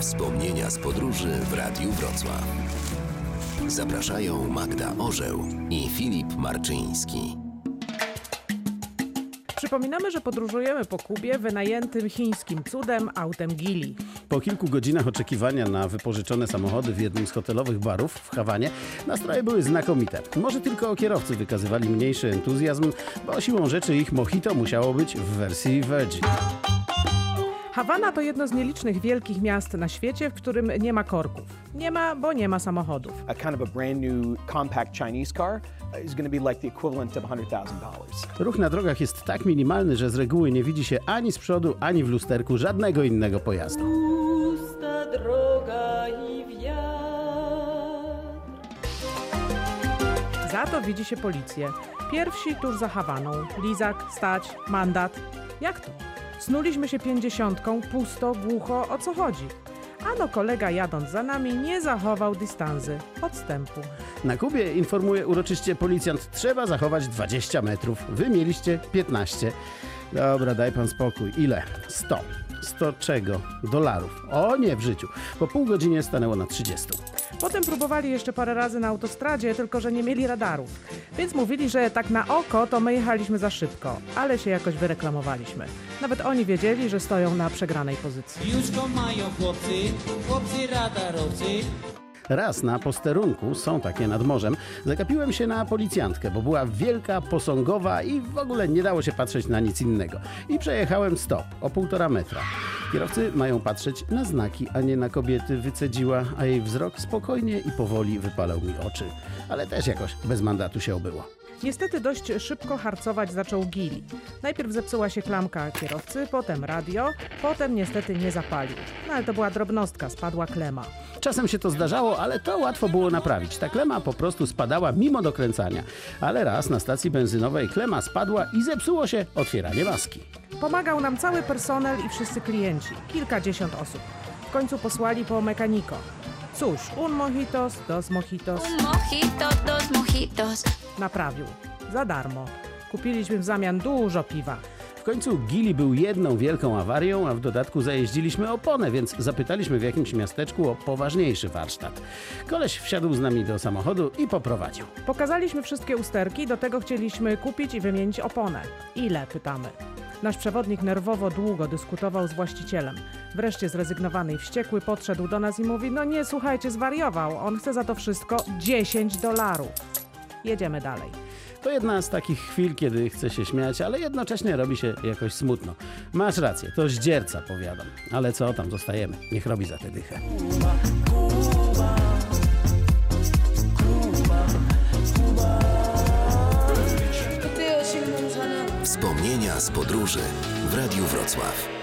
Wspomnienia z podróży w Radiu Wrocław. Zapraszają Magda Orzeł i Filip Marczyński. Przypominamy, że podróżujemy po Kubie wynajętym chińskim cudem autem Gili. Po kilku godzinach oczekiwania na wypożyczone samochody w jednym z hotelowych barów w Hawanie nastroje były znakomite. Może tylko kierowcy wykazywali mniejszy entuzjazm, bo siłą rzeczy ich mojito musiało być w wersji Virgin. Hawana to jedno z nielicznych wielkich miast na świecie, w którym nie ma korków. Nie ma, bo nie ma samochodów. a kind of a brand new compact Chinese car is going to be like the equivalent of $100,000. Ruch na drogach jest tak minimalny, że z reguły nie widzi się ani z przodu, ani w lusterku żadnego innego pojazdu. Za to widzi się policję. Pierwsi tuż za Hawaną. Lizak, stać, mandat. Jak to? Snuliśmy się pięćdziesiątką, pusto, głucho, o co chodzi? Ano kolega jadąc za nami nie zachował dystansy, odstępu. Na Kubie informuje uroczyście policjant, trzeba zachować 20 metrów. Wy mieliście 15. Dobra, daj pan spokój. Ile? 100. 100 czego? Dolarów. O nie, w życiu. Po pół godzinie stanęło na 30. Potem próbowali jeszcze parę razy na autostradzie, tylko że nie mieli radarów. Więc mówili, że tak na oko to my jechaliśmy za szybko, ale się jakoś wyreklamowaliśmy. Nawet oni wiedzieli, że stoją na przegranej pozycji. Już go mają chłopcy, chłopcy radarowcy. Raz na posterunku, są takie nad morzem, zagapiłem się na policjantkę, bo była wielka, posągowa i w ogóle nie dało się patrzeć na nic innego. I przejechałem stop o półtora metra. Kierowcy mają patrzeć na znaki, a nie na kobiety, wycedziła, a jej wzrok spokojnie i powoli wypalał mi oczy. Ale też jakoś bez mandatu się obyło. Niestety dość szybko harcować zaczął Gili. Najpierw zepsuła się klamka kierowcy, potem radio, potem niestety nie zapalił. No ale to była drobnostka, spadła klema. Czasem się to zdarzało, ale to łatwo było naprawić. Ta klema po prostu spadała mimo dokręcania. Ale raz na stacji benzynowej klema spadła i zepsuło się otwieranie maski. Pomagał nam cały personel i wszyscy klienci, kilkadziesiąt osób. W końcu posłali po mekaniko. Cóż, un mojitos, dos mojitos, Un mojito, dos mojitos. naprawił. Za darmo. Kupiliśmy w zamian dużo piwa. W końcu Gili był jedną wielką awarią, a w dodatku zajeździliśmy oponę, więc zapytaliśmy w jakimś miasteczku o poważniejszy warsztat. Koleś wsiadł z nami do samochodu i poprowadził. Pokazaliśmy wszystkie usterki, do tego chcieliśmy kupić i wymienić oponę. Ile, pytamy. Nasz przewodnik nerwowo długo dyskutował z właścicielem. Wreszcie zrezygnowany i wściekły podszedł do nas i mówi: No nie, słuchajcie, zwariował. On chce za to wszystko 10 dolarów. Jedziemy dalej. To jedna z takich chwil, kiedy chce się śmiać, ale jednocześnie robi się jakoś smutno. Masz rację, to zdzierca, powiadam. Ale co tam, zostajemy. Niech robi za tę dychę. Wspomnienia z podróży w Radiu Wrocław.